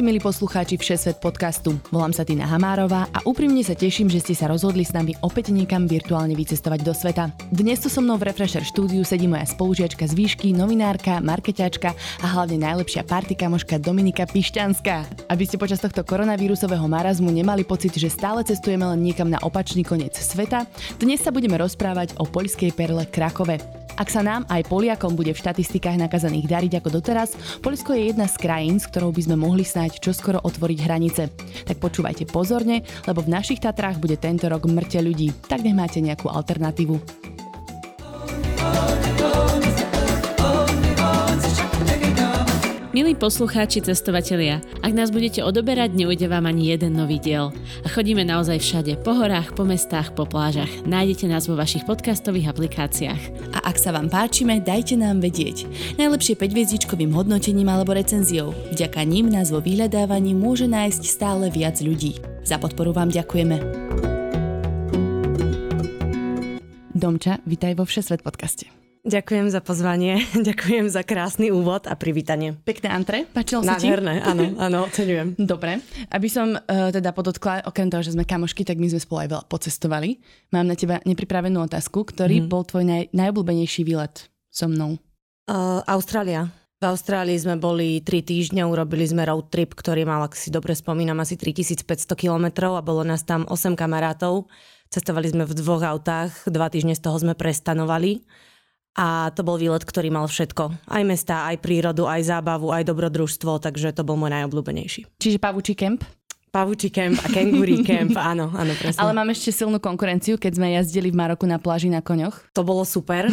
Ahojte milí poslucháči Všesvet podcastu. Volám sa Tina Hamárová a úprimne sa teším, že ste sa rozhodli s nami opäť niekam virtuálne vycestovať do sveta. Dnes tu so mnou v Refresher štúdiu sedí moja spolužiačka z výšky, novinárka, markeťačka a hlavne najlepšia party kamoška Dominika Pišťanská. Aby ste počas tohto koronavírusového marazmu nemali pocit, že stále cestujeme len niekam na opačný koniec sveta, dnes sa budeme rozprávať o poľskej perle Krakove. Ak sa nám aj Poliakom bude v štatistikách nakazaných dariť ako doteraz, Polsko je jedna z krajín, s ktorou by sme mohli snáď čoskoro otvoriť hranice. Tak počúvajte pozorne, lebo v našich Tatrách bude tento rok mŕte ľudí. Tak nech máte nejakú alternatívu. Milí poslucháči, cestovatelia, ak nás budete odoberať, neujde vám ani jeden nový diel. A chodíme naozaj všade, po horách, po mestách, po plážach. Nájdete nás vo vašich podcastových aplikáciách. A ak sa vám páčime, dajte nám vedieť. Najlepšie 5 hviezdičkovým hodnotením alebo recenziou. Vďaka ním nás vo vyhľadávaní môže nájsť stále viac ľudí. Za podporu vám ďakujeme. Domča, vitaj vo Všesvet podcaste. Ďakujem za pozvanie, ďakujem za krásny úvod a privítanie. Pekné antre, páčilo sa ti? Nádherné, áno, áno, oceňujem. Dobre, aby som uh, teda podotkla, okrem toho, že sme kamošky, tak my sme spolu aj veľa pocestovali. Mám na teba nepripravenú otázku, ktorý mm. bol tvoj naj, najobľúbenejší výlet so mnou? Uh, Austrália. V Austrálii sme boli 3 týždne, urobili sme road trip, ktorý mal, ak si dobre spomínam, asi 3500 kilometrov a bolo nás tam 8 kamarátov. Cestovali sme v dvoch autách, dva týždne z toho sme prestanovali a to bol výlet, ktorý mal všetko. Aj mesta, aj prírodu, aj zábavu, aj dobrodružstvo, takže to bol môj najobľúbenejší. Čiže Pavučí kemp? Pavučí kemp a kengurí kemp, áno, áno, presne. Ale mám ešte silnú konkurenciu, keď sme jazdili v Maroku na pláži na koňoch. To bolo super.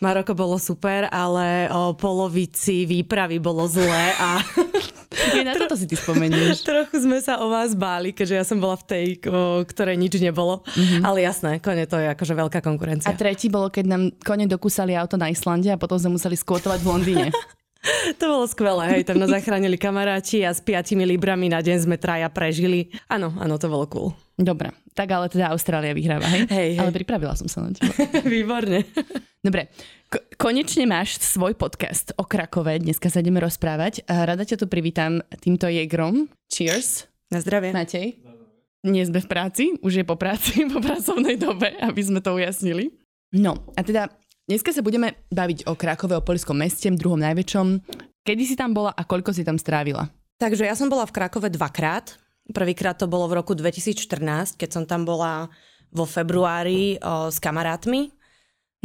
Maroko bolo super, ale o polovici výpravy bolo zlé a je na toto si ty spomenieš. Trochu sme sa o vás báli, keďže ja som bola v tej, o, ktorej nič nebolo. Mm-hmm. Ale jasné, kone to je akože veľká konkurencia. A tretí bolo, keď nám kone dokúsali auto na Islande a potom sme museli skvotovať v Londýne. To bolo skvelé, hej, tam nás zachránili kamaráti a s 5 librami na deň sme traja prežili. Áno, áno, to bolo cool. Dobre, tak ale teda Austrália vyhráva, hej? Hej, hej. Ale pripravila som sa na teba. Výborne. Dobre, Ko- konečne máš svoj podcast o Krakove. Dneska sa ideme rozprávať. Rada ťa tu privítam týmto jegrom. Cheers. Na zdravie. Matej. Nie sme v práci, už je po práci, po pracovnej dobe, aby sme to ujasnili. No, a teda Dneska sa budeme baviť o Krakove, o poliskom meste, druhom najväčšom. Kedy si tam bola a koľko si tam strávila? Takže ja som bola v Krakove dvakrát. Prvýkrát to bolo v roku 2014, keď som tam bola vo februári o, s kamarátmi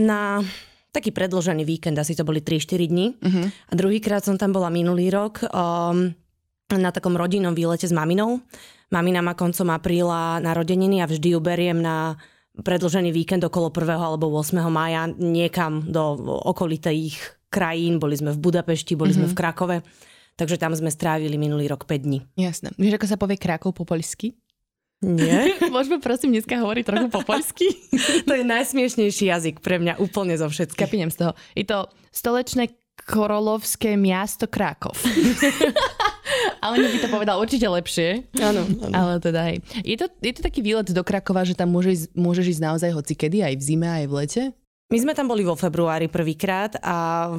na taký predložený víkend, asi to boli 3-4 dní. Uh-huh. A druhýkrát som tam bola minulý rok o, na takom rodinnom výlete s maminou. Mamina má koncom apríla narodeniny a vždy ju beriem na predlžený víkend okolo 1. alebo 8. maja niekam do okolitých krajín. Boli sme v Budapešti, boli mm-hmm. sme v mhm. Krakove. Takže tam sme strávili minulý rok 5 dní. Jasné. Vieš, ako sa povie Krakov po poľsky? Nie. Môžeme prosím dneska hovoriť trochu po poľsky? to je najsmiešnejší jazyk pre mňa úplne zo všetkých. Kapinem z toho. Je to stolečné korolovské miasto Krakov. Ale by to povedal určite lepšie. Áno. Ale teda hej. Je to, je to taký výlet do Krakova, že tam môžeš, môžeš ísť naozaj hocikedy, aj v zime, aj v lete? My sme tam boli vo februári prvýkrát a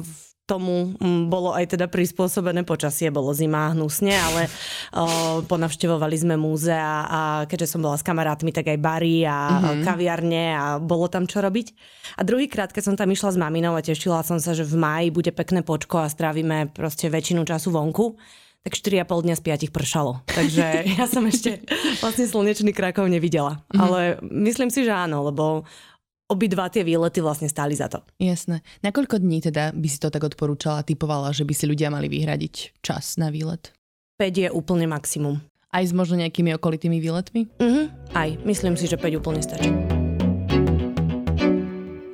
tomu mm, bolo aj teda prispôsobené počasie, bolo zima hnusne, ale o, ponavštevovali sme múzea a keďže som bola s kamarátmi, tak aj bary a mm-hmm. kaviarne a bolo tam čo robiť. A druhýkrát, keď som tam išla s maminou a tešila som sa, že v máji bude pekné počko a strávime proste väčšinu času vonku, tak 4,5 dňa z 5 pršalo. Takže ja som ešte vlastne slnečný Krakov nevidela. Mm-hmm. Ale myslím si, že áno, lebo obidva tie výlety vlastne stáli za to. Jasné. Na koľko dní teda by si to tak odporúčala, typovala, že by si ľudia mali vyhradiť čas na výlet? 5 je úplne maximum. Aj s možno nejakými okolitými výletmi? Mhm, aj. Myslím si, že 5 úplne stačí.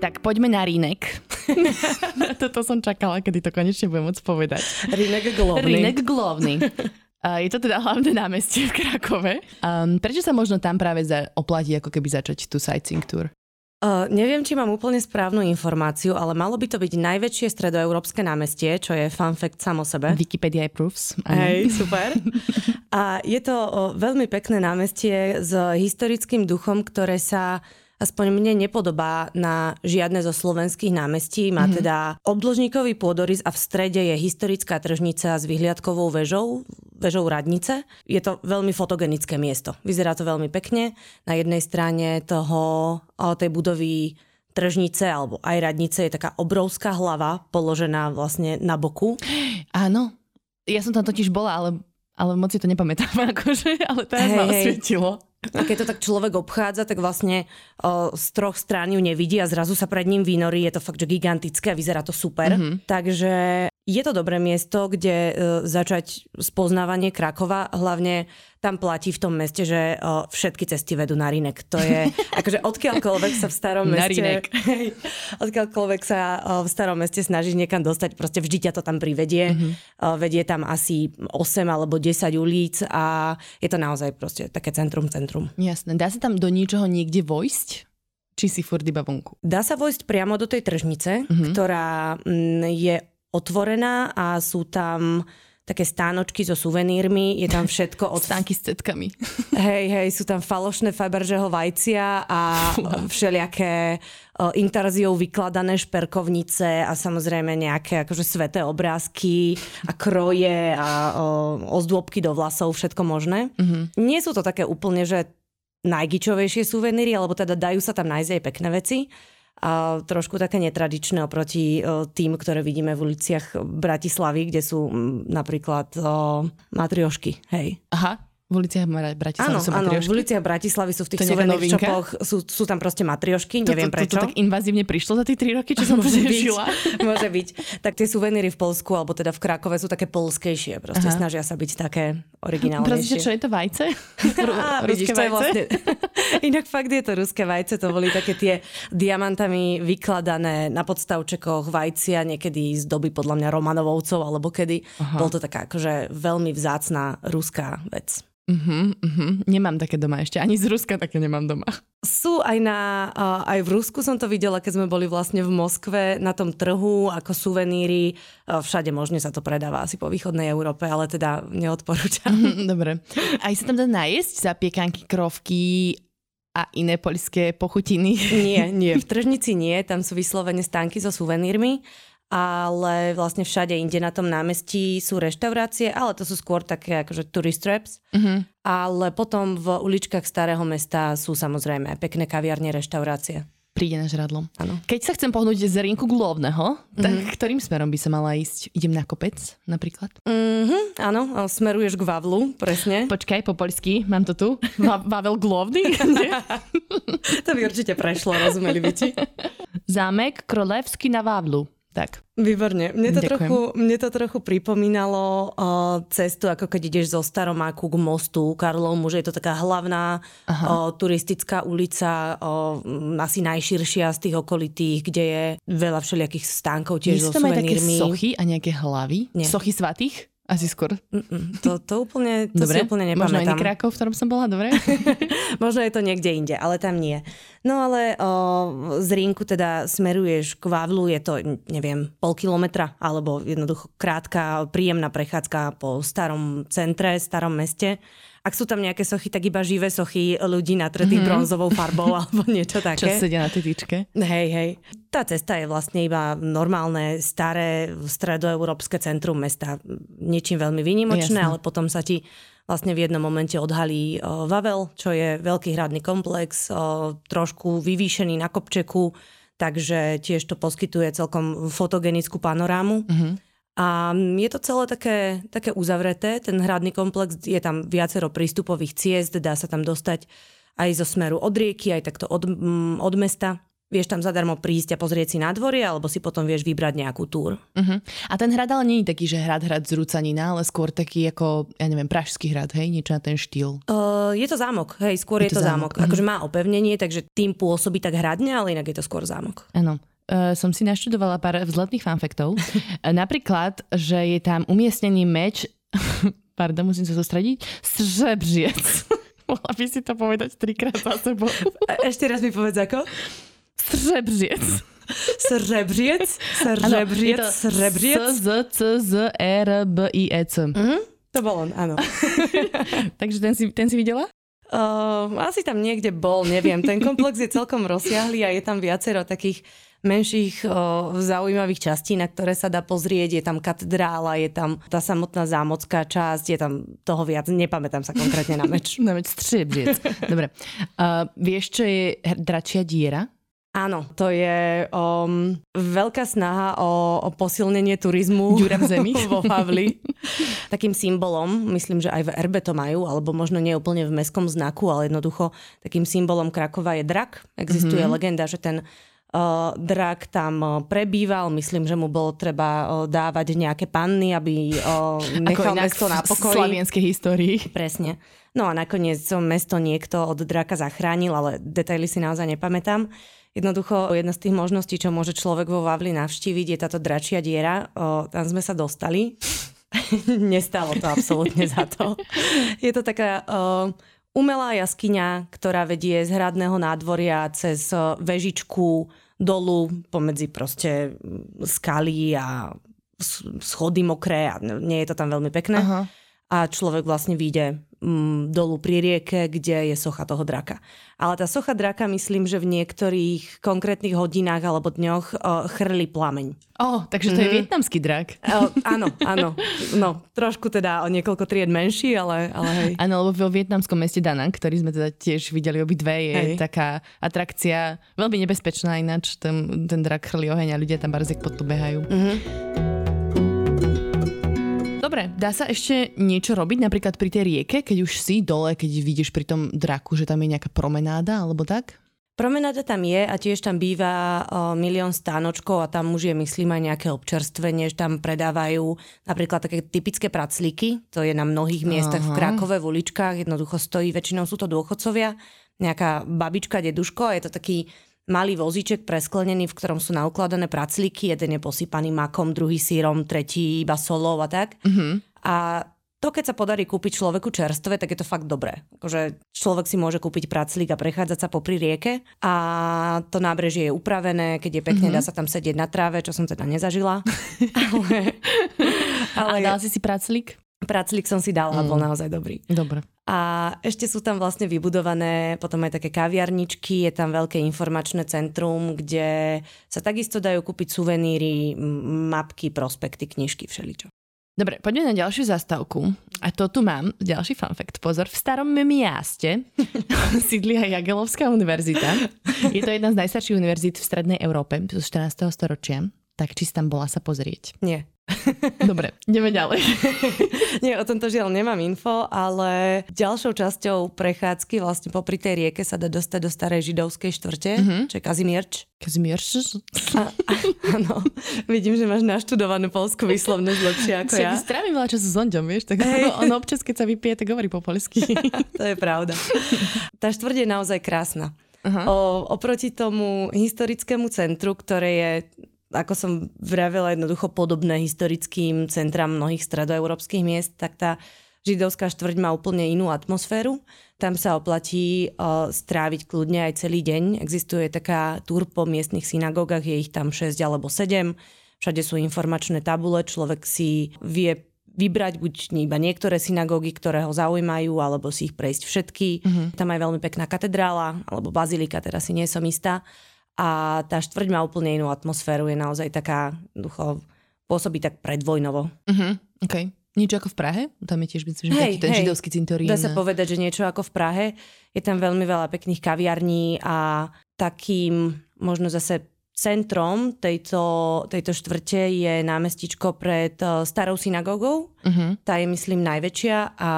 Tak poďme na Rínek. Toto som čakala, kedy to konečne budem môcť povedať. Rínek Glovný. Rínek Glovný. Je to teda hlavné námestie v Krakove. Um, prečo sa možno tam práve za, oplatí ako keby začať tú sightseeing tour? Uh, neviem, či mám úplne správnu informáciu, ale malo by to byť najväčšie stredoeurópske námestie, čo je fun fact samo sebe. Wikipedia proofs. Hej, super. A je to uh, veľmi pekné námestie s historickým duchom, ktoré sa aspoň mne nepodobá na žiadne zo slovenských námestí. Má mm-hmm. teda obdĺžníkový pôdorys a v strede je historická tržnica s vyhliadkovou vežou, vežou radnice. Je to veľmi fotogenické miesto. Vyzerá to veľmi pekne. Na jednej strane toho, tej budovy tržnice alebo aj radnice je taká obrovská hlava položená vlastne na boku. Áno, ja som tam totiž bola, ale, ale moc si to nepamätám, akože, ale teraz hey, ma osvietilo. A keď to tak človek obchádza, tak vlastne o, z troch strán ju nevidí a zrazu sa pred ním vynorí. Je to fakt, že gigantické a vyzerá to super. Mm-hmm. Takže je to dobré miesto, kde e, začať spoznávanie Krakova. Hlavne tam platí v tom meste, že o, všetky cesty vedú na Rinek. To je, akože odkiaľkoľvek sa v starom meste... Na odkiaľkoľvek sa o, v starom meste snažíš niekam dostať, proste vždy ťa to tam privedie. Mm-hmm. Vedie tam asi 8 alebo 10 ulic a je to naozaj proste také centrum, centrum. Jasné. Dá sa tam do ničoho niekde vojsť? Či si furt iba vonku? Dá sa vojsť priamo do tej tržnice, mm-hmm. ktorá mm, je otvorená a sú tam také stánočky so suvenírmi, je tam všetko od... Stánky s cetkami. Hej, hej, sú tam falošné Fabergeho vajcia a všelijaké o, intarziou vykladané šperkovnice a samozrejme nejaké akože sveté obrázky a kroje a o, ozdôbky do vlasov, všetko možné. Mm-hmm. Nie sú to také úplne, že najgičovejšie suveníry, alebo teda dajú sa tam nájsť aj pekné veci a trošku také netradičné oproti e, tým, ktoré vidíme v uliciach Bratislavy, kde sú napríklad o, matriošky. Hej. Aha, v uliciach Bratislavy áno, sú áno, v uliciach Bratislavy sú v tých suvených šopoch, sú, sú tam proste matriošky, neviem to, to, prečo. To, to tak invazívne prišlo za tie tri roky, čo som môže byť, môže byť. Tak tie suveníry v Polsku, alebo teda v Krakove sú také polskejšie, proste Aha. snažia sa byť také originálnejšie. Prosíte, čo je to vajce? Á, vidíš, to je vlastne... Inak fakt je to ruské vajce, to boli také tie diamantami vykladané na podstavčekoch vajcia, niekedy z doby podľa mňa Romanovovcov, alebo kedy. Aha. Bol to taká akože veľmi vzácná ruská vec. Uh-huh, uh-huh. Nemám také doma ešte. Ani z Ruska také nemám doma. Sú aj, na, uh, aj v Rusku som to videla, keď sme boli vlastne v Moskve na tom trhu ako suveníry. Uh, všade možne sa to predáva asi po východnej Európe, ale teda neodporúčam. Uh-huh, dobre. Aj sa tam dá najesť zapiekanky, krovky a iné poľské pochutiny? Nie, nie. V tržnici nie. Tam sú vyslovene stánky so suvenírmi ale vlastne všade inde na tom námestí sú reštaurácie, ale to sú skôr také akože tourist traps. Mm-hmm. Ale potom v uličkách starého mesta sú samozrejme pekné kaviarne, reštaurácie. Príde na žradlo. Ano. Keď sa chcem pohnúť z rinku glovného, tak mm-hmm. ktorým smerom by sa mala ísť? Idem na kopec napríklad? Mm-hmm, áno, smeruješ k Vavlu, presne. Počkaj, po poľsky, mám to tu. Vavel glovný? to by určite prešlo, rozumeli by ti. Zámek Krolevský na Vavlu. Tak. Výborne. Mne to, trochu, mne to trochu pripomínalo uh, cestu, ako keď ideš zo Staromáku k mostu Karlovmu, že je to taká hlavná uh, turistická ulica, uh, asi najširšia z tých okolitých, kde je veľa všelijakých stánkov tiež so suvenírmi. také sochy a nejaké hlavy? Nie. Sochy svatých? Asi skôr. Mm-mm, to, to úplne, to dobre, si úplne nepamätám. Možno iný Krakov, v ktorom som bola, dobre? možno je to niekde inde, ale tam nie. No ale o, z Rínku teda smeruješ k Vávlu, je to, neviem, pol kilometra, alebo jednoducho krátka, príjemná prechádzka po starom centre, starom meste ak sú tam nejaké sochy, tak iba živé sochy ľudí natretých mm-hmm. bronzovou farbou alebo niečo také. Čo sedia na tej tyčke. Hej, hej. Tá cesta je vlastne iba normálne, staré stredoeurópske centrum mesta. Niečím veľmi výnimočné, Jasne. ale potom sa ti vlastne v jednom momente odhalí o, Vavel, čo je veľký hradný komplex, o, trošku vyvýšený na kopčeku, takže tiež to poskytuje celkom fotogenickú panorámu. Mm-hmm. A je to celé také, také uzavreté, ten hradný komplex, je tam viacero prístupových ciest, dá sa tam dostať aj zo smeru od rieky, aj takto od, mm, od mesta. Vieš tam zadarmo prísť a pozrieť si na dvorie, alebo si potom vieš vybrať nejakú túr. Uh-huh. A ten hrad ale nie je taký, že hrad hrad z Rucanina, ale skôr taký ako, ja neviem, pražský hrad, hej? Niečo na ten štýl. Uh, je to zámok, hej, skôr je, je to, to zámok. zámok. Uh-huh. Akože má opevnenie, takže tým pôsobí tak hradne, ale inak je to skôr zámok. Áno uh, som si naštudovala pár vzletných fanfektov. Napríklad, že je tam umiestnený meč, pardon, musím sa zostrediť, Střebřiec. Mohla by si to povedať trikrát za sebou. Ešte raz mi povedz ako? Srebřiec. Srebřiec? Srebřiec? Srebřiec? S, Z, C, Z, E, R, B, I, E, C. To bol on, áno. Takže ten si, ten si videla? Uh, asi tam niekde bol, neviem. Ten komplex je celkom rozsiahlý a je tam viacero takých menších zaujímavých častí, na ktoré sa dá pozrieť. Je tam katedrála, je tam tá samotná zámocká časť, je tam toho viac. Nepamätám sa konkrétne na meč. Na meč Střebřiec. Dobre. Uh, vieš, čo je dračia diera? Áno, to je um, veľká snaha o, o posilnenie turizmu Ďura v zemi. vo Havli. Takým symbolom, myslím, že aj v erbe to majú, alebo možno nie úplne v mestskom znaku, ale jednoducho takým symbolom Krakova je drak. Existuje mm-hmm. legenda, že ten drak tam prebýval, myslím, že mu bolo treba dávať nejaké panny, aby nechal mesto na pokoji. slavienskej histórii. Presne. No a nakoniec to mesto niekto od draka zachránil, ale detaily si naozaj nepamätám. Jednoducho jedna z tých možností, čo môže človek vo Vavli navštíviť, je táto dračia diera. O, tam sme sa dostali. Nestalo to absolútne za to. Je to taká o, umelá jaskyňa, ktorá vedie z hradného nádvoria cez vežičku dolu pomedzi proste skaly a schody mokré a nie je to tam veľmi pekné. Aha. A človek vlastne vyjde mm, dolu pri rieke, kde je socha toho draka. Ale tá socha draka, myslím, že v niektorých konkrétnych hodinách alebo dňoch o, chrli plameň. Oh, takže to je vietnamský drak. O, áno, áno. No, trošku teda o niekoľko tried menší, ale, ale hej. Áno, lebo vo vietnamskom meste Danang, ktorý sme teda tiež videli obidve, je Hej. taká atrakcia, veľmi nebezpečná ináč, ten, ten drak chrlí oheň a ľudia tam barzek pod to behajú. Mhm. Dobre, dá sa ešte niečo robiť napríklad pri tej rieke, keď už si dole, keď vidíš pri tom draku, že tam je nejaká promenáda alebo tak? Promenáda tam je a tiež tam býva o, milión stánočkov a tam už je, myslím, aj nejaké občerstvenie, že tam predávajú napríklad také typické praclíky, to je na mnohých miestach v Aha. Krakove, v uličkách, jednoducho stojí, väčšinou sú to dôchodcovia, nejaká babička, deduško a je to taký malý vozíček presklenený, v ktorom sú naukladané praclíky, jeden je posypaný makom, druhý sírom, tretí iba solou a tak. Mhm. A to, keď sa podarí kúpiť človeku čerstvé, tak je to fakt dobré. Akože človek si môže kúpiť praclík a prechádzať sa popri rieke a to nábrežie je upravené, keď je pekne, mm-hmm. dá sa tam sedieť na tráve, čo som teda nezažila. ale, Ale ale dal si si praclík? Praclík som si dala a bol naozaj dobrý. Dobre. A ešte sú tam vlastne vybudované potom aj také kaviarničky, je tam veľké informačné centrum, kde sa takisto dajú kúpiť suveníry, mapky, prospekty, knižky, všeličo. Dobre, poďme na ďalšiu zastávku. A to tu mám, ďalší fun fact. Pozor, v starom miaste sídli aj Jagelovská univerzita. Je to jedna z najstarších univerzít v strednej Európe zo 14. storočia. Tak či si tam bola sa pozrieť. Nie. Dobre, ideme ďalej. Nie, o tomto žiaľ nemám info, ale ďalšou časťou prechádzky vlastne popri tej rieke sa dá dostať do starej židovskej štvrte, mm-hmm. čo je Kazimierč. A, áno, vidím, že máš naštudovanú polskú výslovnosť lepšie ako ja. Však strávim veľa času s Ondom, vieš, tak Hej. on občas, keď sa vypije, tak hovorí po polsky. To je pravda. Tá štvrť je naozaj krásna. Aha. O, oproti tomu historickému centru, ktoré je ako som vravela, jednoducho podobné historickým centram mnohých stredoeurópskych miest, tak tá židovská štvrť má úplne inú atmosféru. Tam sa oplatí o, stráviť kľudne aj celý deň. Existuje taká túr po miestnych synagógach, je ich tam 6 alebo 7. Všade sú informačné tabule, človek si vie vybrať buď iba niektoré synagógy, ktoré ho zaujímajú, alebo si ich prejsť všetky. Uh-huh. Tam je veľmi pekná katedrála, alebo bazilika, teraz si nie som istá. A tá štvrť má úplne inú atmosféru, je naozaj taká, ducho, pôsobí tak predvojnovo. uh-huh. OK. Niečo ako v Prahe? Tam je tiež, myslím, že Hej, ten hej. židovský cintorín. Dá sa povedať, že niečo ako v Prahe. Je tam veľmi veľa pekných kaviarní a takým možno zase centrom tejto, tejto štvrte je námestičko pred eh, starou synagógou. Uh-huh. Tá je, myslím, najväčšia a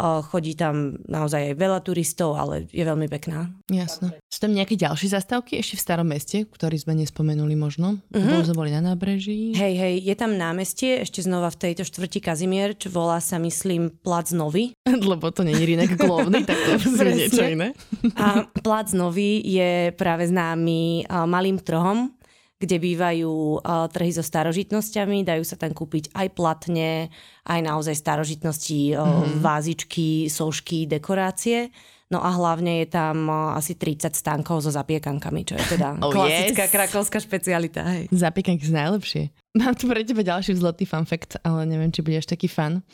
chodí tam naozaj aj veľa turistov, ale je veľmi pekná. Jasné. Sú tam nejaké ďalšie zastávky ešte v starom meste, ktorý sme nespomenuli možno? Mhm. Uh-huh. Boli sme boli na nábreží. Hej, hej, je tam námestie, ešte znova v tejto štvrti Kazimier, čo volá sa, myslím, Plac Nový. Lebo to nie je rinek klovný, tak to Presne. niečo iné. A Plac Nový je práve známy malým trhom, kde bývajú uh, trhy so starožitnosťami, dajú sa tam kúpiť aj platne, aj naozaj starožitnosti, uh, mm-hmm. vázičky, sošky, dekorácie. No a hlavne je tam asi 30 stánkov so zapiekankami, čo je teda oh, klasická yes. krakovská špecialita. Hej. Zapiekanky sú najlepšie. Mám tu pre teba ďalší zlatý fun fact, ale neviem, či budeš taký fan.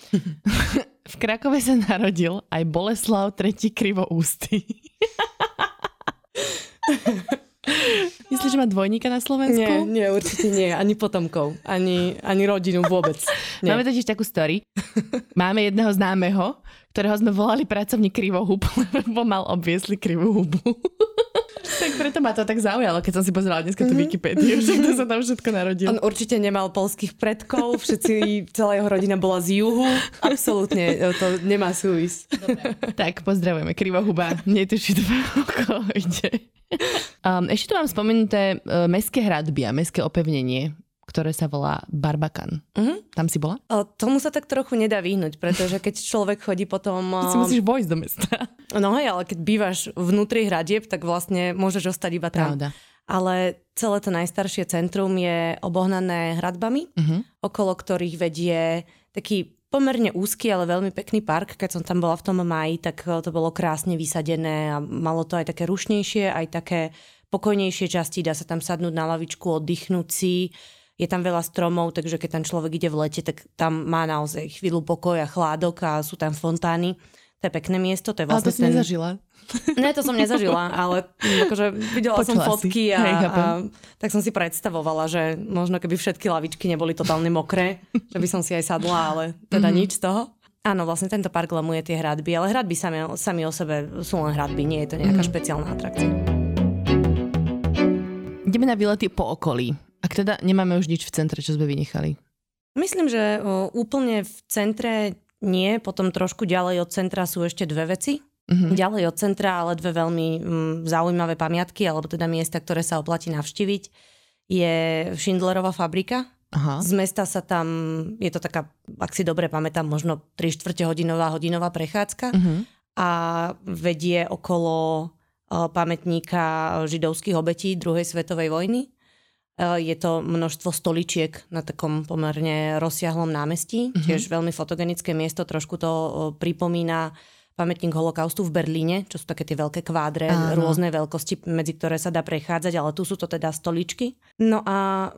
v Krakove sa narodil aj Boleslav III. Krivoústy. Myslíš, že má dvojníka na Slovensku? Nie, nie, určite nie. Ani potomkov, ani, ani rodinu vôbec. Nie. Máme totiž takú story. Máme jedného známeho, ktorého sme volali pracovník krivohub, lebo mal obviesli krivú hubu. Tak preto ma to tak zaujalo, keď som si pozerala dneska tú mm-hmm. Wikipédiu, že kto sa tam všetko narodil. On určite nemal polských predkov, všetci, celá jeho rodina bola z juhu. Absolútne, to nemá súvis. tak, pozdravujeme Krivohuba. Netuší to, o ide. Um, ešte tu mám spomenuté uh, mestské hradby a mestské opevnenie ktoré sa volá Barbakan. Uh-huh. Tam si bola? O, tomu sa tak trochu nedá vyhnúť, pretože keď človek chodí potom... Ty si musíš vojsť do mesta. No hej, ale keď bývaš vnútri hradieb, tak vlastne môžeš ostať iba tam. Pravda. Ale celé to najstaršie centrum je obohnané hradbami, uh-huh. okolo ktorých vedie taký pomerne úzky, ale veľmi pekný park. Keď som tam bola v tom maji, tak eh, to bolo krásne vysadené a malo to aj také rušnejšie, aj také pokojnejšie časti. Dá sa tam sadnúť na lavičku, oddychnúť si. Je tam veľa stromov, takže keď ten človek ide v lete, tak tam má naozaj chvíľu pokoja, chládok a sú tam fontány. To je pekné miesto. To je vlastne ale to si ten... nezažila. Ne, to som nezažila, ale akože videla Počula som fotky a, Hej, a tak som si predstavovala, že možno keby všetky lavičky neboli totálne mokré, že by som si aj sadla, ale teda mm-hmm. nič z toho. Áno, vlastne tento park lemuje tie hradby, ale hradby sami, sami o sebe sú len hradby, nie je to nejaká mm. špeciálna atrakcia. Ideme na výlety po okolí. Ak teda nemáme už nič v centre, čo sme vynechali? Myslím, že úplne v centre nie, potom trošku ďalej od centra sú ešte dve veci. Mm-hmm. Ďalej od centra, ale dve veľmi mm, zaujímavé pamiatky, alebo teda miesta, ktoré sa oplatí navštíviť, je Schindlerová fabrika. Aha. Z mesta sa tam, je to taká, ak si dobre pamätám, možno 3 čtvrte hodinová hodinová prechádzka mm-hmm. a vedie okolo pamätníka židovských obetí druhej svetovej vojny. Je to množstvo stoličiek na takom pomerne rozsiahlom námestí, mm-hmm. tiež veľmi fotogenické miesto, trošku to pripomína pamätník holokaustu v Berlíne, čo sú také tie veľké kvádre, Áno. rôzne veľkosti, medzi ktoré sa dá prechádzať, ale tu sú to teda stoličky. No a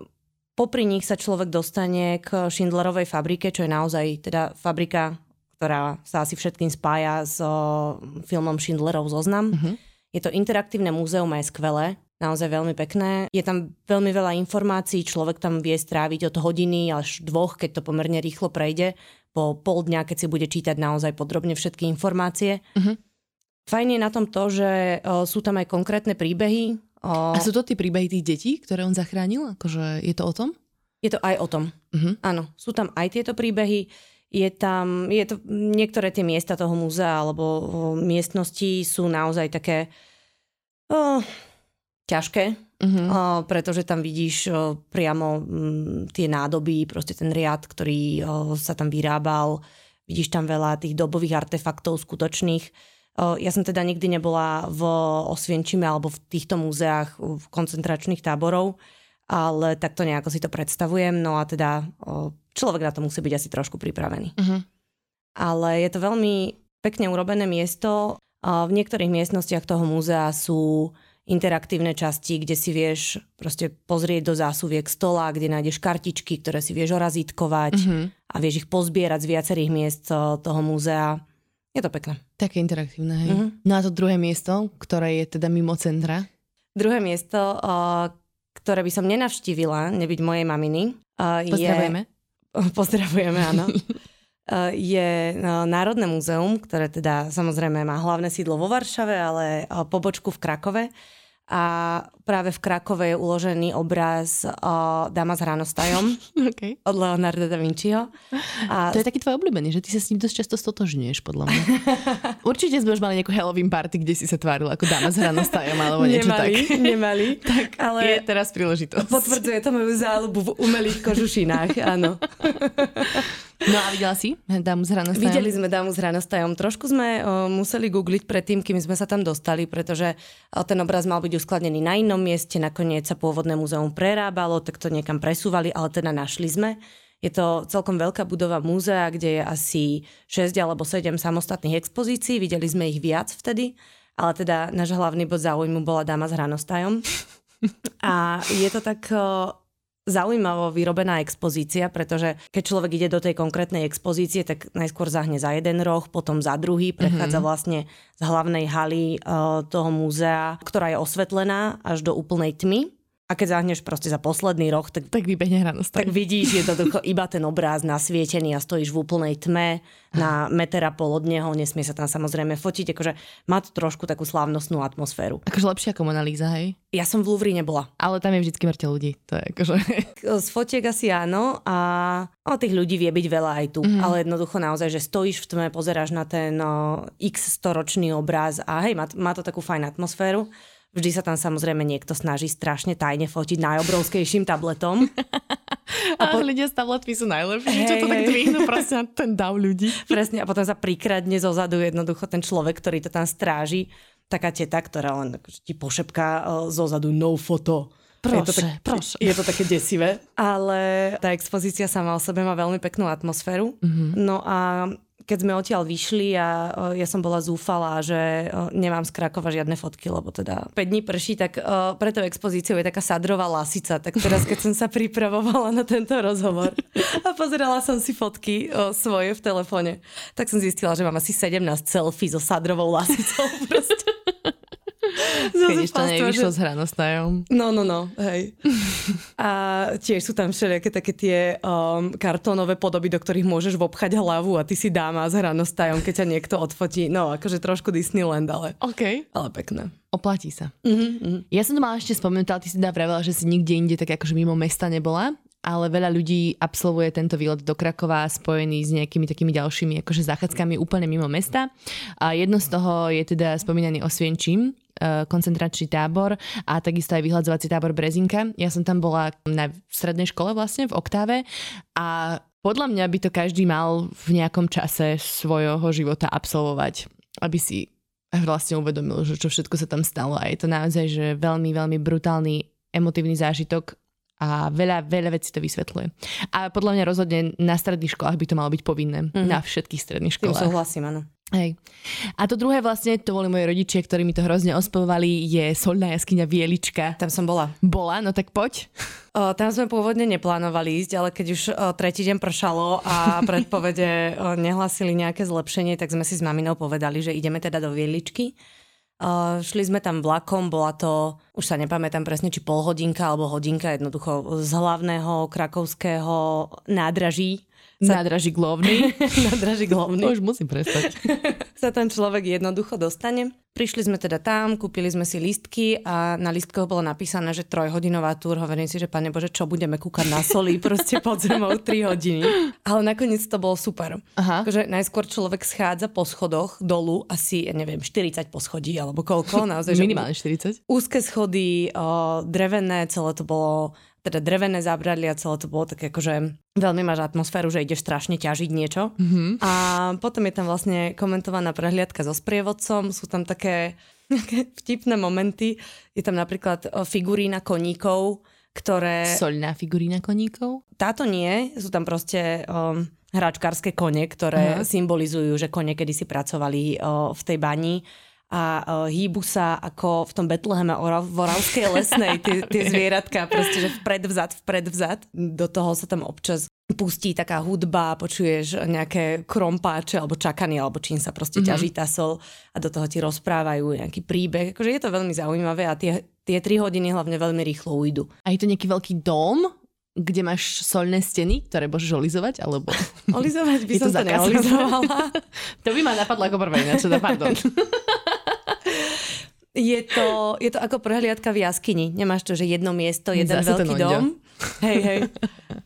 popri nich sa človek dostane k Schindlerovej fabrike, čo je naozaj teda fabrika, ktorá sa asi všetkým spája s o, filmom Schindlerov zoznam. Uh-huh. Je to interaktívne múzeum a je skvelé naozaj veľmi pekné. Je tam veľmi veľa informácií, človek tam vie stráviť od hodiny až dvoch, keď to pomerne rýchlo prejde po pol dňa, keď si bude čítať naozaj podrobne všetky informácie. Uh-huh. Fajn je na tom to, že o, sú tam aj konkrétne príbehy. O... A sú to tie príbehy tých detí, ktoré on zachránil? Akože je to o tom? Je to aj o tom. Uh-huh. Áno, sú tam aj tieto príbehy. Je tam, je to, niektoré tie miesta toho múzea alebo o, miestnosti sú naozaj také o, ťažké, Uh-huh. O, pretože tam vidíš o, priamo m, mm, tie nádoby, proste ten riad, ktorý o, sa tam vyrábal. Vidíš tam veľa tých dobových artefaktov skutočných. Ja som teda nikdy nebola v Osvienčime alebo v týchto múzeách v koncentračných táborov, ale takto nejako si to predstavujem. No a teda človek na to musí byť asi trošku pripravený. Uh-huh. Ale je to veľmi pekne urobené miesto. V niektorých miestnostiach toho múzea sú interaktívne časti, kde si vieš proste pozrieť do zásuviek stola, kde nájdeš kartičky, ktoré si vieš orazítkovať mm-hmm. a vieš ich pozbierať z viacerých miest toho múzea. Je to pekné. Také interaktívne, hej. Mm-hmm. No a to druhé miesto, ktoré je teda mimo centra? Druhé miesto, ktoré by som nenavštívila, nebyť mojej maminy, Pozdravujeme. Je... Pozdravujeme, áno. je Národné múzeum, ktoré teda samozrejme má hlavné sídlo vo Varšave, ale pobočku v Krakove a práve v Krakove je uložený obraz o Dama s hranostajom okay. od Leonarda da Vinciho. A... To je taký tvoj obľúbený, že ty sa s ním dosť často stotožňuješ, podľa mňa. Určite sme už mali nejakú Halloween party, kde si sa tváril ako Dama s hranostajom alebo niečo nemali, tak. Nemali, tak ale je teraz príležitosť. Potvrdzuje to moju záľubu v umelých kožušinách, áno. No a videla si dámu s hranostajom? Videli sme dámu s hranostajom. Trošku sme o, museli googliť predtým, kým sme sa tam dostali, pretože o, ten obraz mal byť uskladnený na inom mieste, nakoniec sa pôvodné múzeum prerábalo, tak to niekam presúvali, ale teda našli sme. Je to celkom veľká budova múzea, kde je asi 6 alebo 7 samostatných expozícií. Videli sme ich viac vtedy, ale teda náš hlavný bod záujmu bola dáma s hranostajom. A je to tak zaujímavo vyrobená expozícia, pretože keď človek ide do tej konkrétnej expozície, tak najskôr zahne za jeden roh, potom za druhý, prechádza mm-hmm. vlastne z hlavnej haly uh, toho múzea, ktorá je osvetlená až do úplnej tmy a keď zahneš proste za posledný rok, tak, tak vybehne hranostaj. Tak vidíš jednoducho iba ten obráz nasvietený a stojíš v úplnej tme na meter a pol od neho, nesmie sa tam samozrejme fotiť, akože má to trošku takú slávnostnú atmosféru. Akože lepšia ako Mona Lisa, hej? Ja som v Louvre nebola. Ale tam je vždycky mŕte ľudí, to je akože... Z fotiek asi áno a o, tých ľudí vie byť veľa aj tu, mm-hmm. ale jednoducho naozaj, že stojíš v tme, pozeráš na ten o, x storočný obraz a hej, má, má to takú fajn atmosféru. Vždy sa tam samozrejme niekto snaží strašne tajne fotiť najobrovskejším tabletom. A, po... ľudia s tabletmi sú najlepší, hey, čo to hey. tak dvihnú proste na ten dav ľudí. Presne, a potom sa prikradne zozadu jednoducho ten človek, ktorý to tam stráži. Taká teta, ktorá len ti pošepká e, zozadu no foto. Proše, je to, tak, proše. je to také desivé, ale tá expozícia sama o sebe má veľmi peknú atmosféru. Mm-hmm. No a keď sme odtiaľ vyšli a ja som bola zúfala, že nemám z Krakova žiadne fotky, lebo teda 5 dní prší, tak pre tou expozíciou je taká sadrová lasica. Tak teraz, keď som sa pripravovala na tento rozhovor a pozerala som si fotky svoje v telefóne, tak som zistila, že mám asi 17 selfie so sadrovou lasicou. Proste. Keď to nevyšlo že... s hranostajom. No, no, no, hej. A tiež sú tam všelijaké také tie um, kartónové podoby, do ktorých môžeš vobchať hlavu a ty si dáma s hranostajom, keď ťa niekto odfotí. No, akože trošku Disneyland, ale, okay. ale pekné. Oplatí sa. Uh-huh, uh-huh. Ja som to mala ešte spomenúť, ale ty si dá vravela, že si nikde inde tak akože mimo mesta nebola ale veľa ľudí absolvuje tento výlet do Krakova spojený s nejakými takými ďalšími akože záchádzkami úplne mimo mesta. A jedno z toho je teda spomínaný Osvienčím, koncentračný tábor a takisto aj vyhľadzovací tábor Brezinka. Ja som tam bola na strednej škole vlastne v Oktáve a podľa mňa by to každý mal v nejakom čase svojho života absolvovať, aby si vlastne uvedomil, že čo všetko sa tam stalo a je to naozaj, že veľmi, veľmi brutálny emotívny zážitok a veľa, veľa vecí to vysvetľuje. A podľa mňa rozhodne na stredných školách by to malo byť povinné. Mm-hmm. Na všetkých stredných školách. Tým súhlasím, áno. Hej. A to druhé vlastne, to boli moji rodičia, ktorí mi to hrozne ospovali, je solná jaskyňa Vielička. Tam som bola. Bola? No tak poď. O, tam sme pôvodne neplánovali ísť, ale keď už o, tretí deň pršalo a predpovede o, nehlasili nejaké zlepšenie, tak sme si s maminou povedali, že ideme teda do Vieličky. Uh, šli sme tam vlakom, bola to, už sa nepamätám presne, či pol hodinka alebo hodinka, jednoducho z hlavného krakovského nádraží sa... Nádraží Glovny. Nádraží Glovny. Už musím prestať. sa ten človek jednoducho dostane. Prišli sme teda tam, kúpili sme si listky a na listkoch bolo napísané, že trojhodinová túr. Hovorím si, že pane Bože, čo budeme kúkať na soli proste pod zemou 3 hodiny. Ale nakoniec to bolo super. Aha. Akože najskôr človek schádza po schodoch dolu asi, ja neviem, 40 poschodí alebo koľko. Naozaj, Minimálne 40. Úzke schody, o, drevené, celé to bolo teda drevené zábradlia, celé to bolo také akože veľmi máš atmosféru, že ideš strašne ťažiť niečo. Mm-hmm. A potom je tam vlastne komentovaná prehliadka so sprievodcom, sú tam také, také vtipné momenty. Je tam napríklad figurína koníkov, ktoré... Soľná figurína koníkov? Táto nie, sú tam proste um, hračkárske kone, ktoré uh-huh. symbolizujú, že kone kedysi pracovali uh, v tej bani a uh, hýbu sa ako v tom Betleheme v Oravskej lesnej tie, tie zvieratka, proste, že vpred vzad, vpred vzad. Do toho sa tam občas pustí taká hudba, počuješ nejaké krompáče alebo čakany, alebo čím sa proste mm-hmm. ťaží tá sol a do toho ti rozprávajú nejaký príbeh. Akože je to veľmi zaujímavé a tie, tie tri hodiny hlavne veľmi rýchlo ujdu. A je to nejaký veľký dom, kde máš solné steny, ktoré môžeš olizovať, alebo... Olizovať by som to neolizovala. to by ma napadlo ako prvé, ináč, pardon. Je to, je to ako prehliadka v jaskyni. Nemáš to, že jedno miesto, jeden Zase veľký dom. Hej, hej.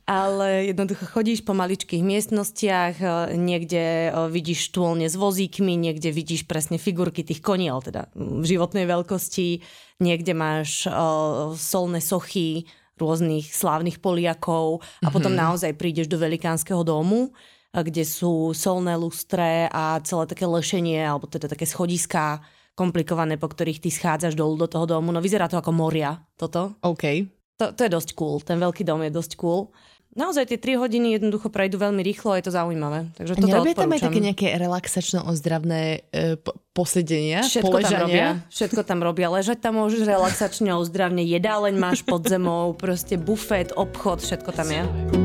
Ale jednoducho chodíš po maličkých miestnostiach, e, niekde e, vidíš štôlne s vozíkmi, niekde vidíš presne figurky tých koní, ale teda v životnej veľkosti, niekde máš uh, solné sochy rôznych slávnych Poliakov a potom mm-hmm. naozaj prídeš do velikánskeho domu kde sú solné lustre a celé také lešenie, alebo teda také schodiská komplikované, po ktorých ty schádzaš dolu do toho domu. No vyzerá to ako moria, toto. OK. To, to je dosť cool, ten veľký dom je dosť cool. Naozaj tie 3 hodiny jednoducho prejdú veľmi rýchlo a je to zaujímavé. Takže toto Nerobia tam aj také nejaké relaxačno-ozdravné e, po- posedenia, Všetko tam robia. poležania? Všetko tam robia. Ležať tam môžeš relaxačne, ozdravne, jedáleň máš pod zemou, proste bufet, obchod, všetko tam je.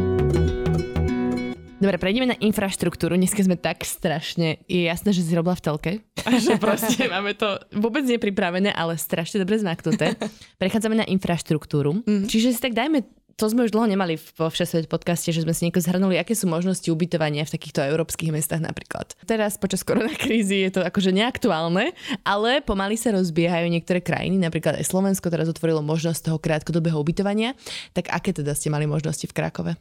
Dobre, prejdeme na infraštruktúru. Dneska sme tak strašne, je jasné, že si robila v telke. A že proste máme to vôbec nepripravené, ale strašne dobre zmaknuté. Prechádzame na infraštruktúru. Mm. Čiže si tak dajme to sme už dlho nemali vo Všesvet podcaste, že sme si nieko zhrnuli, aké sú možnosti ubytovania v takýchto európskych mestách napríklad. Teraz počas koronakrízy je to akože neaktuálne, ale pomaly sa rozbiehajú niektoré krajiny, napríklad aj Slovensko teraz otvorilo možnosť toho krátkodobého ubytovania. Tak aké teda ste mali možnosti v Krakove?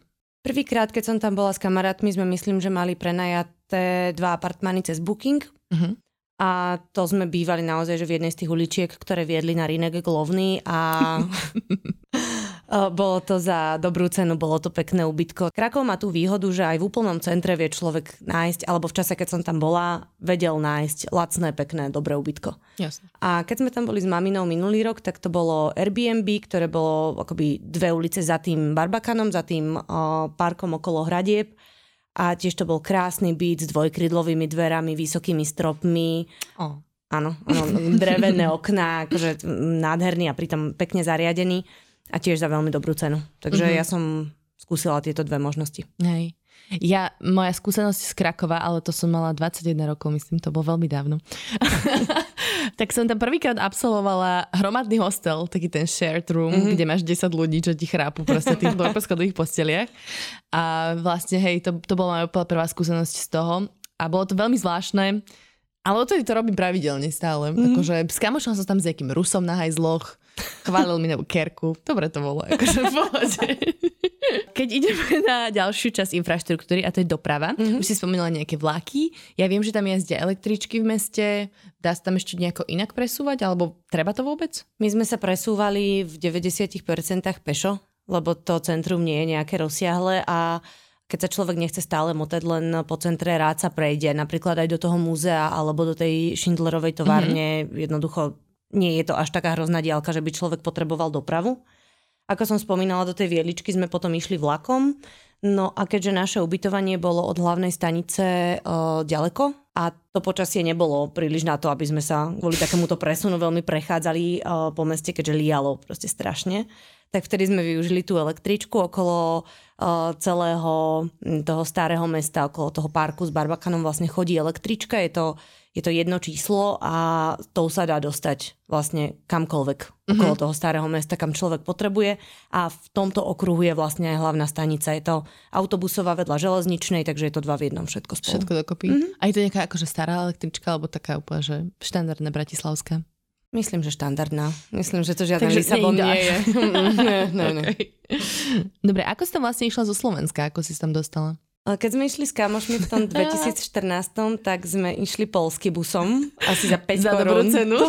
Prvýkrát, keď som tam bola s kamarátmi, sme myslím, že mali prenajaté dva apartmány cez Booking. Mhm. A to sme bývali naozaj, že v jednej z tých uličiek, ktoré viedli na Rinek Glovný a bolo to za dobrú cenu, bolo to pekné ubytko. Krakov má tú výhodu, že aj v úplnom centre vie človek nájsť, alebo v čase, keď som tam bola, vedel nájsť lacné, pekné, dobré ubytko. Jasne. A keď sme tam boli s maminou minulý rok, tak to bolo Airbnb, ktoré bolo akoby dve ulice za tým Barbakanom, za tým o, parkom okolo Hradieb. A tiež to bol krásny byt s dvojkrydlovými dverami, vysokými stropmi. Oh. Áno, áno drevené okná, akože nádherný a pritom pekne zariadený a tiež za veľmi dobrú cenu. Takže mm-hmm. ja som skúsila tieto dve možnosti. Hej. Ja, moja skúsenosť z Krakova, ale to som mala 21 rokov, myslím, to bolo veľmi dávno. tak som tam prvýkrát absolvovala hromadný hostel, taký ten shared room, mm-hmm. kde máš 10 ľudí, čo ti chrápu proste tých dvojposchodových posteliach. A vlastne, hej, to, to bola moja úplne prvá skúsenosť z toho. A bolo to veľmi zvláštne, ale odtedy to robím pravidelne stále. Mm-hmm. Akože s kamošom som tam s nejakým Rusom na hajzloch, chválil mi nebo kerku. Dobre to bolo, akože v pohode. Keď ideme na ďalšiu časť infraštruktúry, a to je doprava, mm-hmm. už si spomínala nejaké vlaky. Ja viem, že tam jazdia električky v meste. Dá sa tam ešte nejako inak presúvať, alebo treba to vôbec? My sme sa presúvali v 90% pešo, lebo to centrum nie je nejaké rozsiahle a keď sa človek nechce stále motať len po centre, rád sa prejde napríklad aj do toho múzea alebo do tej Schindlerovej továrne. Mm-hmm. Jednoducho nie je to až taká hrozná diálka, že by človek potreboval dopravu. Ako som spomínala, do tej Viedličky sme potom išli vlakom. No a keďže naše ubytovanie bolo od hlavnej stanice o, ďaleko a to počasie nebolo príliš na to, aby sme sa kvôli takémuto presunu veľmi prechádzali o, po meste, keďže lialo proste strašne, tak vtedy sme využili tú električku okolo o, celého toho starého mesta, okolo toho parku s Barbakanom vlastne chodí električka, je to je to jedno číslo a tou sa dá dostať vlastne kamkoľvek mm-hmm. okolo toho starého mesta, kam človek potrebuje a v tomto okruhu je vlastne aj hlavná stanica. Je to autobusová vedľa železničnej, takže je to dva v jednom všetko spolu. Všetko dokopy. Mm-hmm. A je to nejaká akože stará električka alebo taká úplne, že štandardná bratislavská? Myslím, že štandardná. Myslím, že to žiaden Takže Lisabon nie nie je. ne, ne, ne. Okay. Dobre, ako si tam vlastne išla zo Slovenska? Ako si tam dostala? Keď sme išli s kamošmi v tom 2014, tak sme išli polsky busom, asi za 5 Za korún. dobrú cenu?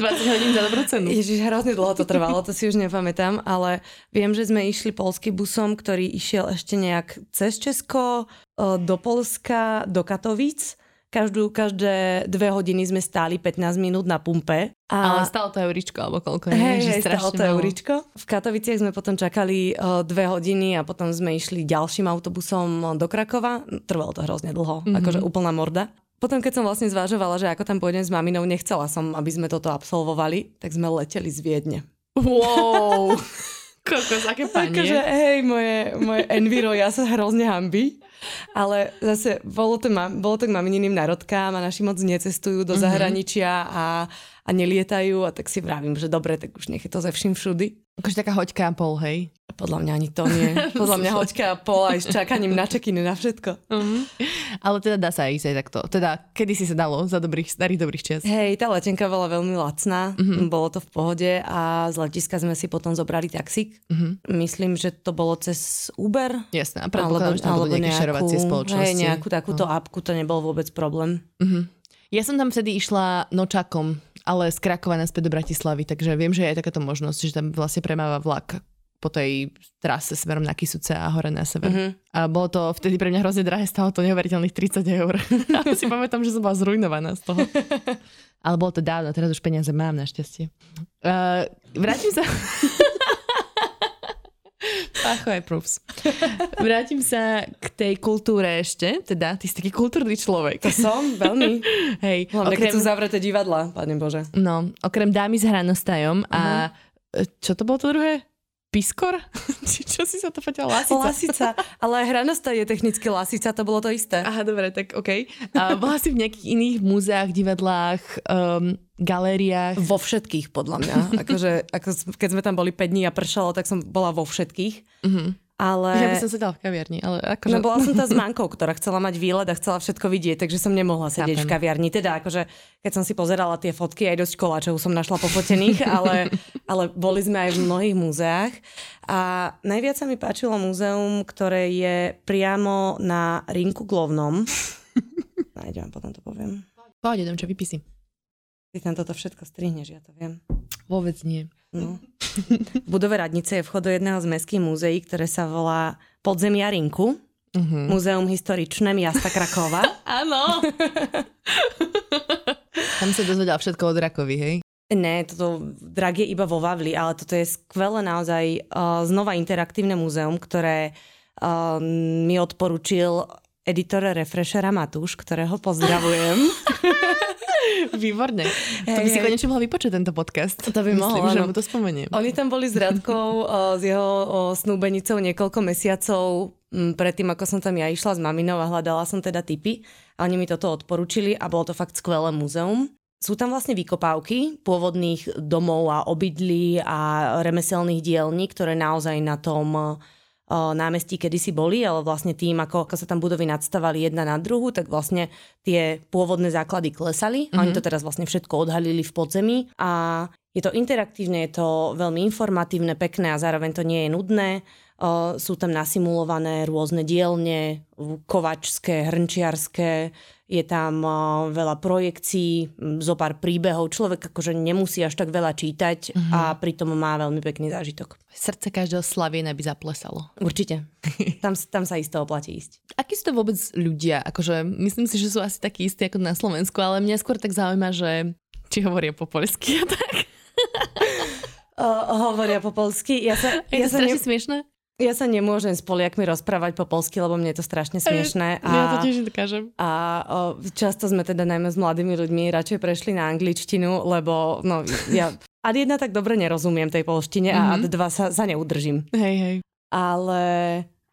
20 hodín za dobrú cenu. Ježiš, hrozne dlho to trvalo, to si už nepamätám, ale viem, že sme išli polský busom, ktorý išiel ešte nejak cez Česko, o, do Polska, do Katovíc. Každú, každé dve hodiny sme stáli 15 minút na pumpe. Ale stalo to euričko, alebo koľko? Hej, hej, strašne to euričko. V Katoviciach sme potom čakali o, dve hodiny a potom sme išli ďalším autobusom do Krakova. Trvalo to hrozne dlho, mm-hmm. akože úplná morda. Potom, keď som vlastne zvažovala, že ako tam pôjdem s maminou, nechcela som, aby sme toto absolvovali, tak sme leteli z Viedne. Wow! Kokos, aké panie. Akože, hej, moje, moje enviro, ja sa hrozne hambí. Ale zase bolo to, bolo to k mamininým národkám a naši moc necestujú do zahraničia a, a nelietajú a tak si vravím, že dobre, tak už nech je to ze vším všudy. Akože taká hoďka a pol, hej? Podľa mňa ani to nie. Podľa mňa hoďka a pol aj s čakaním na čekiny, na všetko. Uh-huh. Ale teda dá sa ísť aj takto. Teda, kedy si sa dalo za dobrých, starých dobrých čas? Hej, tá letenka bola veľmi lacná, uh-huh. bolo to v pohode a z letiska sme si potom zobrali taxík. Uh-huh. Myslím, že to bolo cez Uber. Jasné, a predpokladám, že tam budú nejaké šerovacie spoločnosti. Hej, nejakú takúto no. apku, to nebol vôbec problém. Uh-huh. Ja som tam vtedy išla nočakom, ale z Krakova naspäť do Bratislavy, takže viem, že je aj takáto možnosť, že tam vlastne premáva vlak po tej trase smerom na Kisuce a hore na sever. Mm-hmm. A bolo to vtedy pre mňa hrozne drahé, stalo to neuveriteľných 30 eur. a si pamätám, že som bola zrujnovaná z toho. Ale bolo to dávno, teraz už peniaze mám našťastie. Uh, vrátim sa... Pacho aj proofs. Vrátim sa k tej kultúre ešte, teda ty si taký kultúrny človek. To som, veľmi. Hej, Hlavne, okrem... keď sú zavreté divadla, pane Bože. No, okrem dámy s hranostajom uh-huh. a mhm. čo to bolo to druhé? Piskor? Či čo si sa to povedala? Lasica. Lasica. Ale aj hranasta je technicky lasica, to bolo to isté. Aha, dobre, tak OK. A bola si v nejakých iných múzeách, divadlách, um, galériách? Vo všetkých, podľa mňa. Akože, ako, keď sme tam boli 5 dní a pršalo, tak som bola vo všetkých. Uh-huh. Ale... Ja by som sedela v kaviarni, ale akože... No bola som tá s mankou, ktorá chcela mať výlet a chcela všetko vidieť, takže som nemohla sedieť Chápem. v kaviarni. Teda akože, keď som si pozerala tie fotky, aj dosť koláčov som našla pofotených, ale, ale boli sme aj v mnohých múzeách. A najviac sa mi páčilo múzeum, ktoré je priamo na Rinku Glovnom. Nájdem, potom to poviem. Poď, idem, čo vypisím. Ty tam toto všetko strihneš, ja to viem. Vôbec nie. No. V budove Radnice je vchod do jedného z mestských múzeí, ktoré sa volá Podzemia Rinku. Uh-huh. Múzeum historičné miasta Krakova. Áno. Tam sa dozvedel všetko od Rakovy, hej? Ne, toto drak je iba vo Vavli, ale toto je skvelé naozaj uh, znova interaktívne múzeum, ktoré uh, mi odporučil editor Refreshera Matúš, ktorého pozdravujem. Výborne. To by si konečne mohla vypočuť tento podcast. To by mohol, že mu to spomeniem. Oni tam boli s Radkou, s jeho snúbenicou niekoľko mesiacov predtým, ako som tam ja išla s maminou a hľadala som teda tipy. A oni mi toto odporúčili a bolo to fakt skvelé muzeum. Sú tam vlastne vykopávky pôvodných domov a obydlí a remeselných dielní, ktoré naozaj na tom námestí kedysi boli, ale vlastne tým, ako, ako sa tam budovy nadstavali jedna na druhu, tak vlastne tie pôvodné základy klesali. Mm-hmm. Oni to teraz vlastne všetko odhalili v podzemí a je to interaktívne, je to veľmi informatívne, pekné a zároveň to nie je nudné. Sú tam nasimulované rôzne dielne, kovačské, hrnčiarské, je tam veľa projekcií, zo pár príbehov. Človek akože nemusí až tak veľa čítať uh-huh. a pritom má veľmi pekný zážitok. Srdce každého Slaviena by zaplesalo. Určite. Tam, tam sa isto oplatí ísť. Akí sú to vôbec ľudia? Akože, myslím si, že sú asi takí istí ako na Slovensku, ale mňa skôr tak zaujíma, že či hovoria po polsky a tak. Uh, hovoria po polsky. Ja sa, je ja to strašne ne... smiešné? Ja sa nemôžem s Poliakmi rozprávať po polsky, lebo mne je to strašne smiešné. A, ja to tiež dokážem. A o, často sme teda najmä s mladými ľuďmi radšej prešli na angličtinu, lebo no, ja ad jedna tak dobre nerozumiem tej polštine mm-hmm. a ad dva sa, sa neudržím. Hej, hej. Ale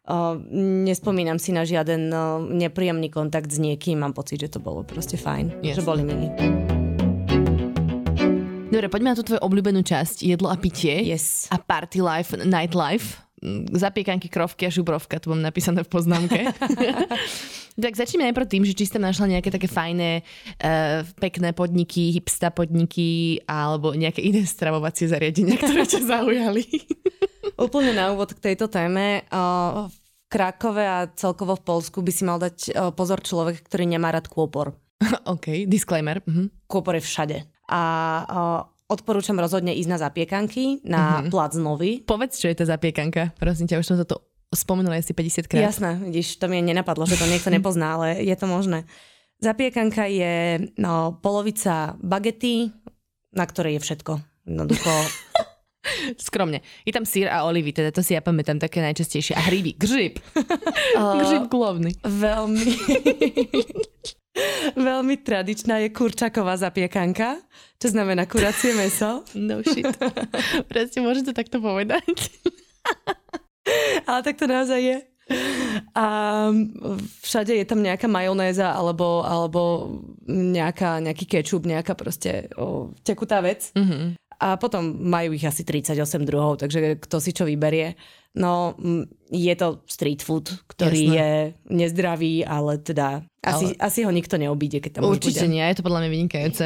o, nespomínam si na žiaden o, nepríjemný kontakt s niekým. Mám pocit, že to bolo proste fajn. Yes. Že boli milí. Dobre, poďme na tú tvoju obľúbenú časť, jedlo a pitie. Yes. A party life, night life zapiekanky, krovky a žubrovka, tu mám napísané v poznámke. tak začneme najprv tým, že či ste našla nejaké také fajné, uh, pekné podniky, hipsta podniky alebo nejaké iné stravovacie zariadenia, ktoré ťa zaujali. Úplne na úvod k tejto téme. Uh, v Krakove a celkovo v Polsku by si mal dať uh, pozor človek, ktorý nemá rád kôpor. OK, disclaimer. Uh-huh. Kôpor je všade. A uh, odporúčam rozhodne ísť na zapiekanky na mm-hmm. Plac Nový. Povedz, čo je tá zapiekanka. Prosím ťa, už som toto spomenula asi 50 krát. Jasné, vidíš, to mi nenapadlo, že to niekto nepozná, ale je to možné. Zapiekanka je no, polovica bagety, na ktorej je všetko. Jednoducho Skromne. Je tam sír a olivy, teda to si ja pamätám také najčastejšie. A hryby, gřib. Gřib glovný. Veľmi. Veľmi tradičná je kurčaková zapiekanka, čo znamená kuracie meso. No shit. Presne, môžete takto povedať. Ale tak to naozaj je. A všade je tam nejaká majonéza alebo, alebo nejaká, nejaký kečup, nejaká proste o, tekutá vec. Mm-hmm. A potom majú ich asi 38 druhov, takže kto si čo vyberie. No, je to street food, ktorý Jasné. je nezdravý, ale teda asi, ale... asi ho nikto neobíde, keď tam Určite nie, je to podľa mňa vynikajúce.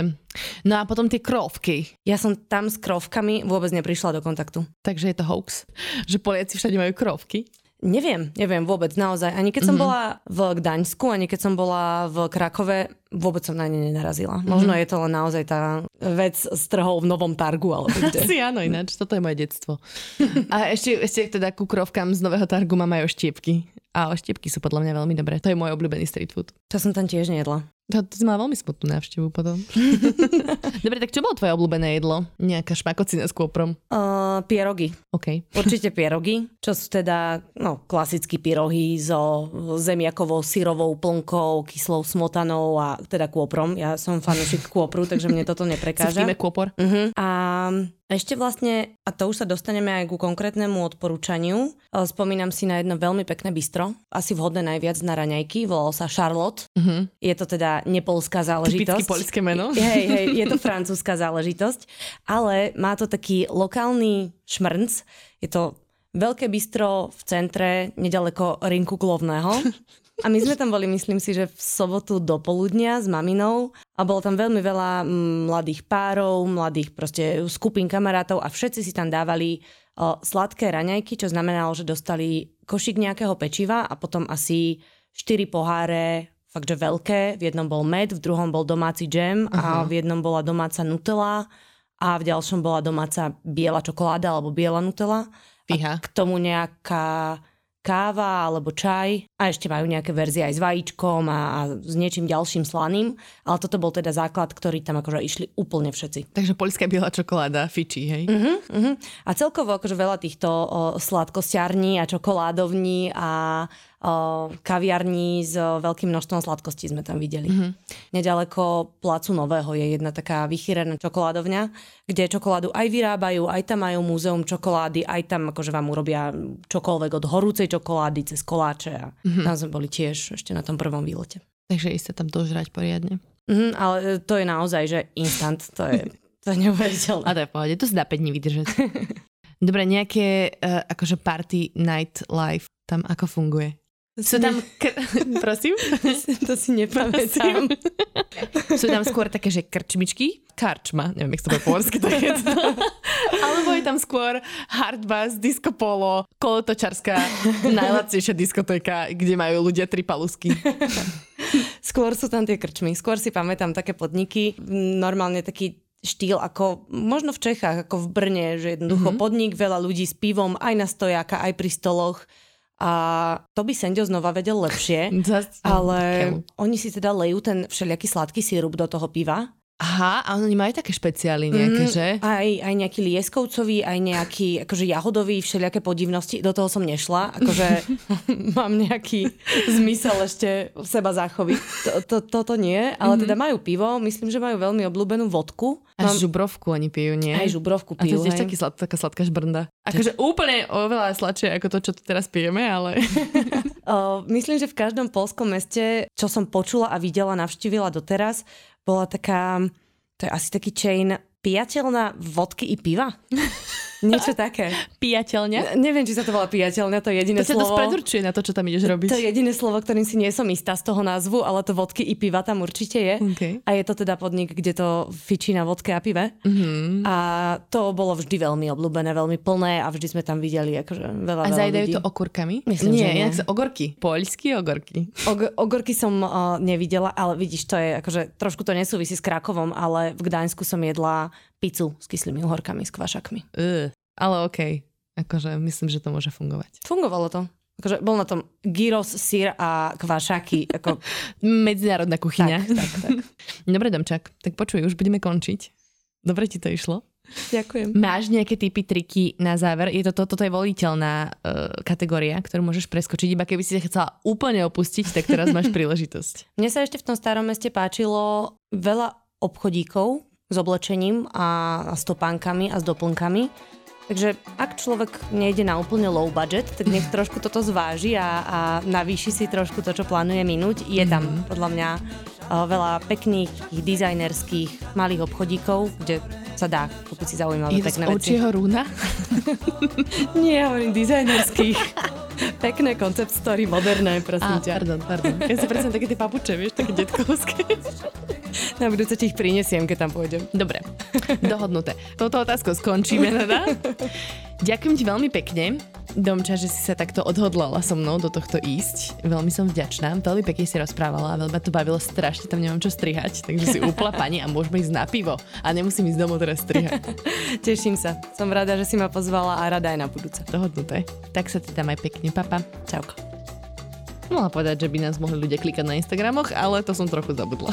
No a potom tie krovky. Ja som tam s krovkami vôbec neprišla do kontaktu. Takže je to hoax, že Poliaci všade majú krovky. Neviem, neviem vôbec, naozaj. Ani keď som mm-hmm. bola v Gdaňsku, ani keď som bola v Krakove, vôbec som na ne nenarazila. Mm-hmm. Možno je to len naozaj tá vec s trhou v Novom Targu, alebo kde. Áno, ináč, toto je moje detstvo. A ešte, ešte teda ku krovkám z Nového Targu mám aj oštiepky. A oštiepky sú podľa mňa veľmi dobré. To je môj obľúbený street food. To som tam tiež nejedla. To, to mala veľmi smutnú návštevu potom. Dobre, tak čo bolo tvoje obľúbené jedlo? Nejaká šmakocina s kôprom? Uh, pierogy. OK. Určite pierogy, čo sú teda no, klasické pierogy so zemiakovou syrovou plnkou, kyslou smotanou a teda kôprom. Ja som fanúšik kôpru, takže mne toto neprekáža. Si kôpor? Uh-huh. A ešte vlastne, a to už sa dostaneme aj ku konkrétnemu odporúčaniu, spomínam si na jedno veľmi pekné bistro, asi vhodné najviac na raňajky, volalo sa Charlotte. Uh-huh. Je to teda nepolská záležitosť. Typicky polské meno. Hej, hej, je to francúzska záležitosť, ale má to taký lokálny šmrnc. Je to veľké bistro v centre, nedaleko Rinku Klovného. A my sme tam boli, myslím si, že v sobotu do poludnia s maminou a bolo tam veľmi veľa mm, mladých párov, mladých proste skupín kamarátov a všetci si tam dávali o, sladké raňajky, čo znamenalo, že dostali košík nejakého pečiva a potom asi 4 poháre fakt, že veľké. V jednom bol med, v druhom bol domáci džem a v jednom bola domáca nutella a v ďalšom bola domáca biela čokoláda alebo biela nutella. Fíha. A k tomu nejaká káva alebo čaj a ešte majú nejaké verzie aj s vajíčkom a, a s niečím ďalším slaným, ale toto bol teda základ, ktorý tam akože išli úplne všetci. Takže poľská biela čokoláda, fičí, hej? Uh-huh, uh-huh. A celkovo akože veľa týchto o, sladkosťarní a čokoládovní a kaviarní s veľkým množstvom sladkostí sme tam videli. Mm-hmm. Nedaleko Placu Nového je jedna taká vychýrená čokoládovňa, kde čokoládu aj vyrábajú, aj tam majú múzeum čokolády, aj tam akože vám urobia čokoľvek od horúcej čokolády cez koláče a mm-hmm. tam sme boli tiež ešte na tom prvom výlete. Takže ísť tam dožrať poriadne. Mm, ale to je naozaj, že instant, to je, to je neuveriteľné. A to je v pohode, to sa dá 5 dní vydržať. Dobre, nejaké uh, akože party night life tam ako funguje? Sú tam... Kr- Prosím? to si nepamätám. Sú tam skôr také, že krčmičky, karčma, neviem, jak to bude po to je to. Alebo je tam skôr hard bass, disco polo, kolotočarská, najlacnejšia diskotéka, kde majú ľudia tri palusky. Skôr sú tam tie krčmy. Skôr si pamätám také podniky, normálne taký štýl ako možno v Čechách, ako v Brne, že jednoducho mm-hmm. podnik, veľa ľudí s pivom, aj na stojaka, aj pri stoloch a to by Sendio znova vedel lepšie, ale oni si teda lejú ten všelijaký sladký sírup do toho piva Aha, a oni majú také špeciály nejaké, mm, že? Aj, aj nejaký lieskovcový, aj nejaký akože jahodový, všelijaké podivnosti. Do toho som nešla, akože mám nejaký zmysel ešte v seba záchovy. To, to, toto nie, ale mm-hmm. teda majú pivo, myslím, že majú veľmi obľúbenú vodku. Mám... žubrovku oni pijú, nie? Aj žubrovku pijú, A to je tiež taký slad, taká sladká žbrnda. Akože úplne oveľa sladšie ako to, čo tu teraz pijeme, ale... o, myslím, že v každom polskom meste, čo som počula a videla, navštívila doteraz, bola taká, to je asi taký chain pijateľná vodky i piva. Niečo také. Pijateľňa? Ne, neviem, či sa to volá pijateľňa, to je jediné to slovo. To predurčuje na to, čo tam ideš robiť. To je jediné slovo, ktorým si nie som istá z toho názvu, ale to vodky i piva tam určite je. Okay. A je to teda podnik, kde to fičí na vodke a pive. Mm-hmm. A to bolo vždy veľmi obľúbené, veľmi plné a vždy sme tam videli akože veľa, A zajdajú ľudí. to okurkami? Myslím, nie, že nie. sa ogorky. Poľský ogorky. Og- ogorky som uh, nevidela, ale vidíš, to je akože trošku to nesúvisí s Krakovom, ale v Gdaňsku som jedla pizzu s kyslými uhorkami, s kvašakmi. Uh. Ale okej, okay. akože myslím, že to môže fungovať. Fungovalo to. Akože bol na tom gyros, sír a kvašaky. Ako... Medzinárodná kuchyňa. Tak, tak, tak. Dobre, Domčak, tak počuj, už budeme končiť. Dobre ti to išlo? Ďakujem. Máš nejaké typy, triky na záver? Je to, to, toto je voliteľná uh, kategória, ktorú môžeš preskočiť, iba keby si sa chcela úplne opustiť, tak teraz máš príležitosť. Mne sa ešte v tom starom meste páčilo veľa obchodíkov s oblečením a, a s topánkami a s doplnkami Takže ak človek nejde na úplne low budget, tak nech trošku toto zváži a, a navýši si trošku to, čo plánuje minúť. Je tam mm-hmm. podľa mňa veľa pekných designerských malých obchodíkov, kde sa dá kúpiť si zaujímavé Je pekné veci. Je rúna? Nie, hovorím dizajnerských. Pekné concept story, moderné, prosím ťa. pardon, pardon. Ja si predstavím také tie papuče, vieš, také detkovské. Na budúce ti ich prinesiem, keď tam pôjdem. Dobre, dohodnuté. Toto otázku skončíme teda. Ďakujem ti veľmi pekne. Domča, že si sa takto odhodlala so mnou do tohto ísť. Veľmi som vďačná. Veľmi pekne si rozprávala a veľmi to bavilo strašne, tam nemám čo strihať. Takže si úpla pani a môžeme ísť na pivo. A nemusím ísť domov teraz strihať. Teším sa. Som rada, že si ma pozvala a rada aj na budúce. Dohodnuté. Tak sa ti tam aj pekne, papa. Čauko. Mohla povedať, že by nás mohli ľudia klikať na Instagramoch, ale to som trochu zabudla.